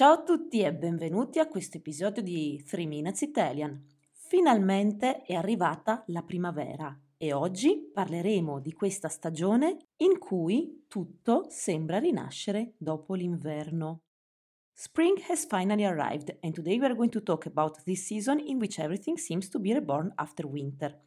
Ciao a tutti e benvenuti a questo episodio di 3 Minutes Italian. Finalmente è arrivata la primavera e oggi parleremo di questa stagione in cui tutto sembra rinascere dopo l'inverno. Spring has finally arrived and today we are going to talk about this season in which everything seems to be reborn after winter.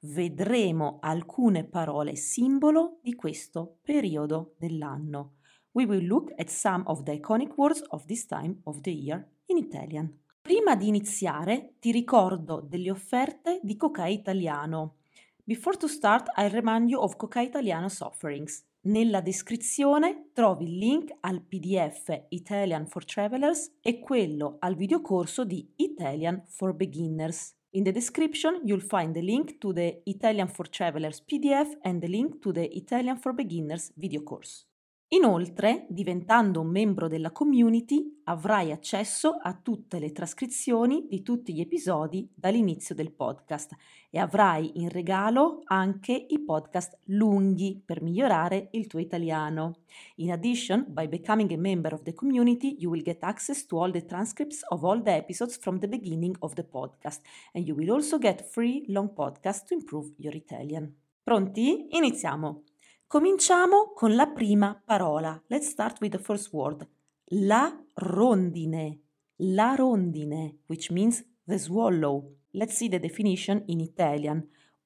Vedremo alcune parole simbolo di questo periodo dell'anno we will look at some of the iconic words of this time of the year in Italian. Prima di iniziare ti ricordo delle offerte di Coca Italiano. Before to start, I remind you of Coca Italiano's offerings. Nella descrizione trovi il link al PDF Italian for Travelers e quello al videocorso di Italian for Beginners. In the description you'll find the link to the Italian for Travelers PDF and the link to the Italian for Beginners video course. Inoltre, diventando un membro della community, avrai accesso a tutte le trascrizioni di tutti gli episodi dall'inizio del podcast e avrai in regalo anche i podcast lunghi per migliorare il tuo italiano. In addition, by becoming a member of the community, you will get access to all the transcripts of all the episodes from the beginning of the podcast and you will also get free long podcasts to improve your Italian. Pronti? Iniziamo! Cominciamo con la prima parola. Let's start with the first word. La rondine. La rondine, which means the swallow. Let's see the definition in Italian.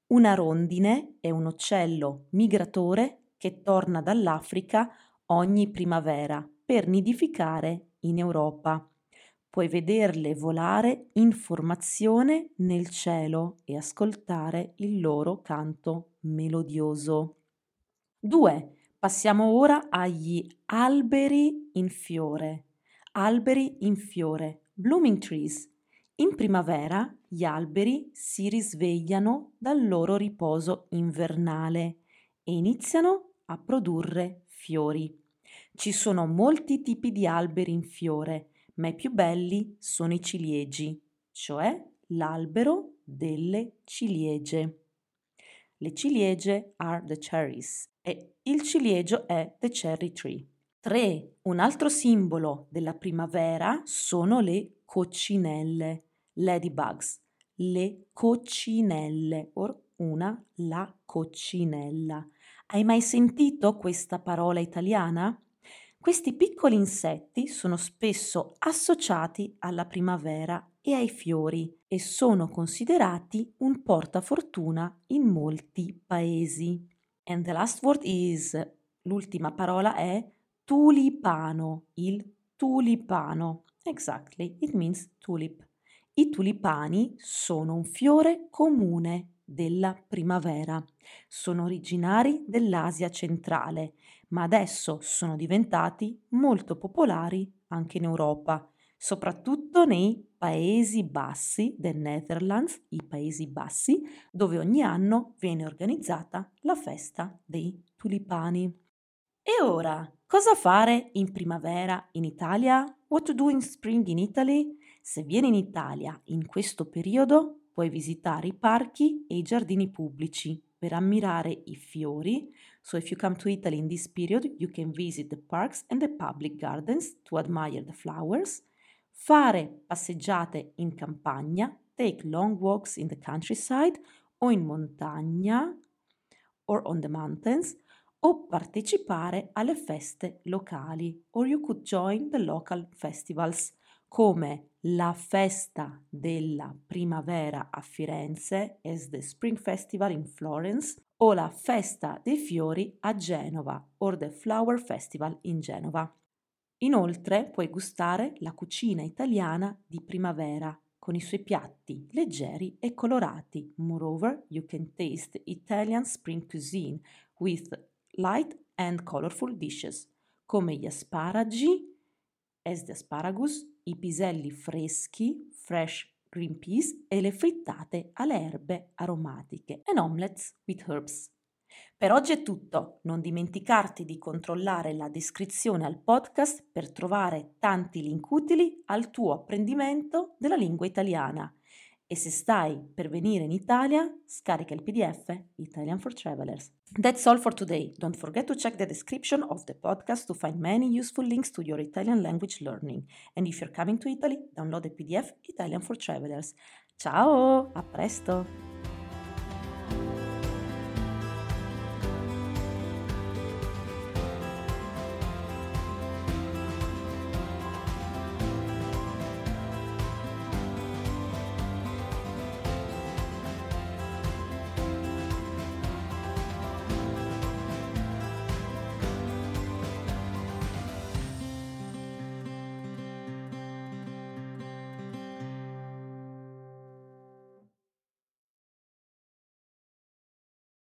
Una rondine è un uccello migratore che torna dall'Africa ogni primavera per nidificare in Europa. Puoi vederle volare in formazione nel cielo e ascoltare il loro canto melodioso. 2. Passiamo ora agli alberi in fiore. Alberi in fiore, blooming trees. In primavera gli alberi si risvegliano dal loro riposo invernale e iniziano a produrre fiori. Ci sono molti tipi di alberi in fiore, ma i più belli sono i ciliegi, cioè l'albero delle ciliegie. Le ciliegie are the cherries e il ciliegio è the cherry tree. 3. Un altro simbolo della primavera sono le coccinelle, ladybugs, le coccinelle, or una la coccinella. Hai mai sentito questa parola italiana? Questi piccoli insetti sono spesso associati alla primavera e ai fiori e sono considerati un portafortuna in molti paesi. And the last word is, l'ultima parola è tulipano, il tulipano. Exactly, it means tulip. I tulipani sono un fiore comune della primavera. Sono originari dell'Asia centrale, ma adesso sono diventati molto popolari anche in Europa, soprattutto nei Paesi Bassi del Netherlands, i Paesi Bassi, dove ogni anno viene organizzata la festa dei tulipani. E ora, cosa fare in primavera in Italia? What to do in spring in Italy? Se vieni in Italia in questo periodo, puoi visitare i parchi e i giardini pubblici per ammirare i fiori. So if you come to Italy in this period, you can visit the parks and the public gardens to admire the flowers fare passeggiate in campagna, take long walks in the countryside o in montagna or on the mountains o partecipare alle feste locali or you could join the local festivals come la festa della primavera a Firenze as the Spring Festival in Florence o la festa dei fiori a Genova or the Flower Festival in Genova. Inoltre puoi gustare la cucina italiana di primavera con i suoi piatti leggeri e colorati. Moreover, you can taste Italian spring cuisine with light and colorful dishes, come gli asparagi, as the asparagus, i piselli freschi, fresh green peas e le frittate alle erbe aromatiche, and omelets with herbs. Per oggi è tutto, non dimenticarti di controllare la descrizione al podcast per trovare tanti link utili al tuo apprendimento della lingua italiana. E se stai per venire in Italia, scarica il PDF Italian for Travelers. That's all for today. Don't forget to check the description of the podcast to find many useful links to your Italian language learning. And if you're coming to Italy, download the PDF Italian for Travelers. Ciao, a presto!